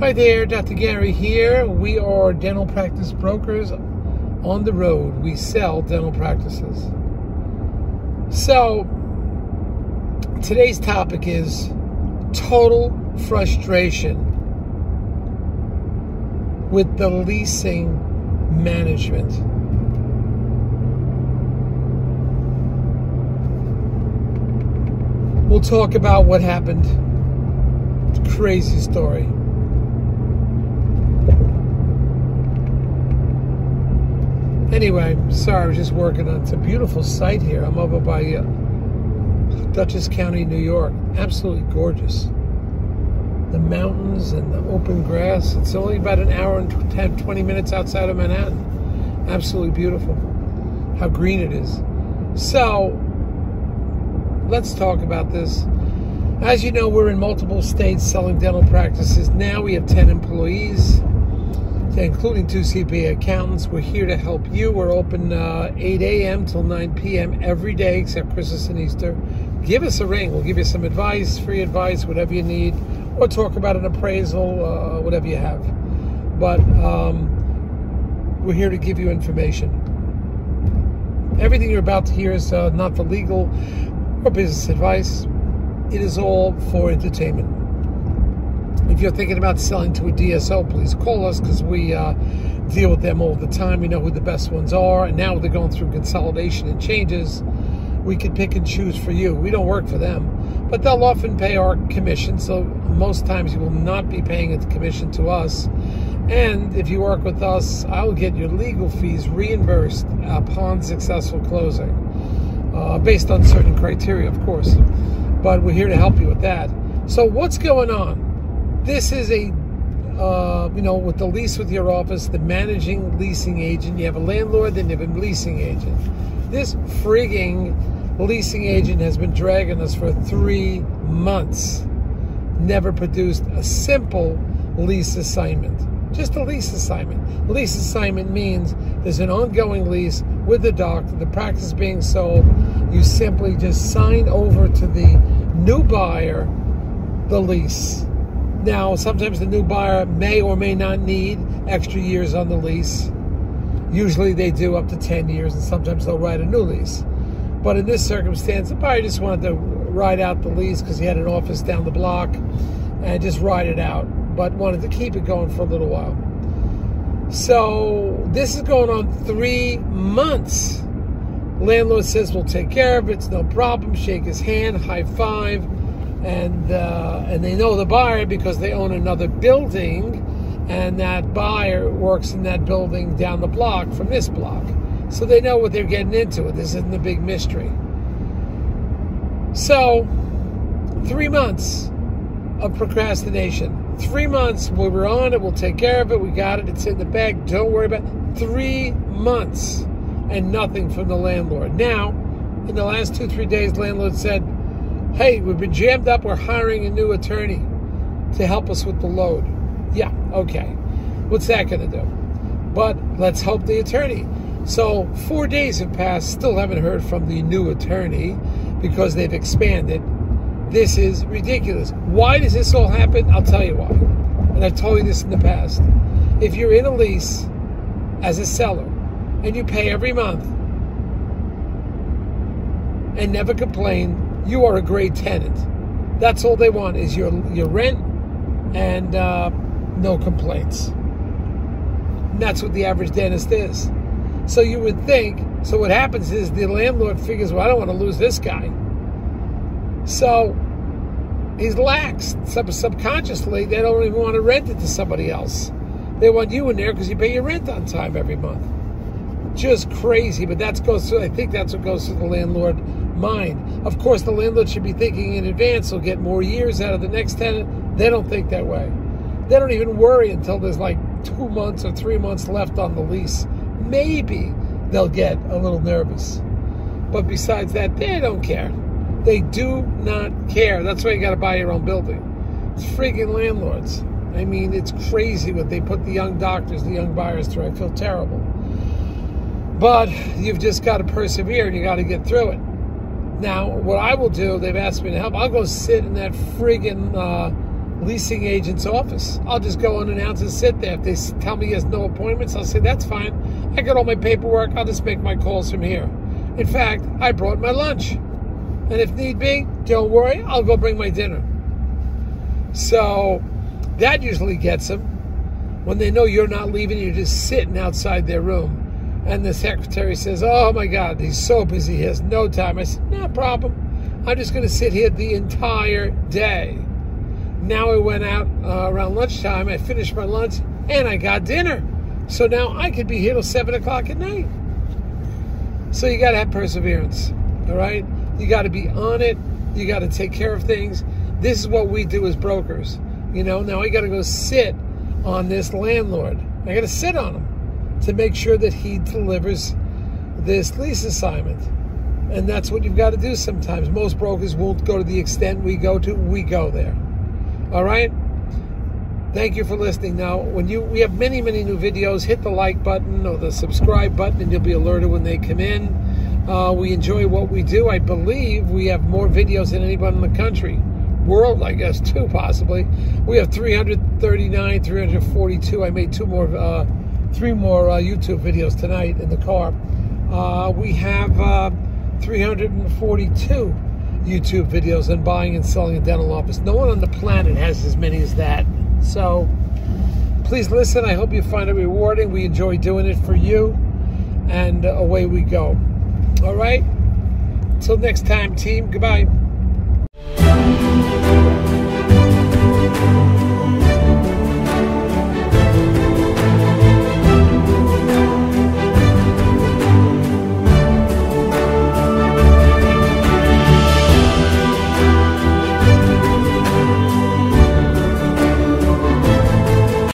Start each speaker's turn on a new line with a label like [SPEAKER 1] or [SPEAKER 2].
[SPEAKER 1] Hi there, Dr. Gary here. We are dental practice brokers on the road. We sell dental practices. So, today's topic is total frustration with the leasing management. We'll talk about what happened. Crazy story. Anyway, sorry, I was just working on. It's a beautiful site here. I'm over by uh, Dutchess County, New York. Absolutely gorgeous. The mountains and the open grass. It's only about an hour and 10, 20 minutes outside of Manhattan. Absolutely beautiful. How green it is. So, let's talk about this. As you know, we're in multiple states selling dental practices. Now we have 10 employees including two CPA accountants. We're here to help you. We're open uh, 8 a.m. till 9 p.m. every day except Christmas and Easter. Give us a ring. We'll give you some advice, free advice, whatever you need, or talk about an appraisal, uh, whatever you have. But um, we're here to give you information. Everything you're about to hear is uh, not for legal or business advice. It is all for entertainment. If you're thinking about selling to a DSO, please call us because we uh, deal with them all the time. We know who the best ones are, and now they're going through consolidation and changes. We can pick and choose for you. We don't work for them, but they'll often pay our commission. So most times you will not be paying a commission to us. And if you work with us, I'll get your legal fees reimbursed upon successful closing, uh, based on certain criteria, of course. But we're here to help you with that. So what's going on? This is a uh, you know, with the lease with your office, the managing leasing agent, you have a landlord, then you have a leasing agent. This frigging leasing agent has been dragging us for three months. Never produced a simple lease assignment. Just a lease assignment. Lease assignment means there's an ongoing lease with the doctor, the practice being sold. You simply just sign over to the new buyer the lease now, sometimes the new buyer may or may not need extra years on the lease. Usually they do up to 10 years, and sometimes they'll write a new lease. But in this circumstance, the buyer just wanted to ride out the lease because he had an office down the block and just ride it out, but wanted to keep it going for a little while. So this is going on three months. Landlord says we'll take care of it, it's no problem. Shake his hand, high five and uh, and they know the buyer because they own another building, and that buyer works in that building down the block from this block, so they know what they're getting into. This isn't a big mystery. So, three months of procrastination. Three months. We were on it. We'll take care of it. We got it. It's in the bag. Don't worry about it. Three months and nothing from the landlord. Now, in the last two, three days, landlord said, Hey, we've been jammed up. We're hiring a new attorney to help us with the load. Yeah, okay. What's that going to do? But let's help the attorney. So, four days have passed, still haven't heard from the new attorney because they've expanded. This is ridiculous. Why does this all happen? I'll tell you why. And I've told you this in the past. If you're in a lease as a seller and you pay every month and never complain you are a great tenant. That's all they want is your your rent and uh, no complaints. And that's what the average dentist is. So you would think. So what happens is the landlord figures, well, I don't want to lose this guy. So he's lax. Sub- subconsciously, they don't even want to rent it to somebody else. They want you in there because you pay your rent on time every month. Just crazy, but that goes through. I think that's what goes through the landlord mind. Of course, the landlord should be thinking in advance. He'll get more years out of the next tenant. They don't think that way. They don't even worry until there's like two months or three months left on the lease. Maybe they'll get a little nervous. But besides that, they don't care. They do not care. That's why you got to buy your own building. It's freaking landlords. I mean, it's crazy what they put the young doctors, the young buyers through. I feel terrible. But you've just got to persevere and you got to get through it. Now, what I will do, they've asked me to help, I'll go sit in that friggin' uh, leasing agent's office. I'll just go unannounced and sit there. If they tell me he has no appointments, I'll say, that's fine. I got all my paperwork. I'll just make my calls from here. In fact, I brought my lunch. And if need be, don't worry, I'll go bring my dinner. So that usually gets them. When they know you're not leaving, you're just sitting outside their room. And the secretary says, Oh my God, he's so busy, he has no time. I said, No problem. I'm just going to sit here the entire day. Now I went out uh, around lunchtime, I finished my lunch, and I got dinner. So now I could be here till 7 o'clock at night. So you got to have perseverance, all right? You got to be on it. You got to take care of things. This is what we do as brokers. You know, now I got to go sit on this landlord. I got to sit on him to make sure that he delivers this lease assignment. And that's what you've got to do sometimes. Most brokers won't go to the extent we go to, we go there. All right? Thank you for listening. Now, when you we have many, many new videos, hit the like button or the subscribe button and you'll be alerted when they come in. Uh, we enjoy what we do. I believe we have more videos than anyone in the country. World, I guess, too, possibly. We have 339, 342. I made two more, uh, three more uh, YouTube videos tonight in the car. Uh, we have uh, 342 YouTube videos on buying and selling a dental office. No one on the planet has as many as that. So please listen. I hope you find it rewarding. We enjoy doing it for you. And away we go. All right. Till next time, team. Goodbye.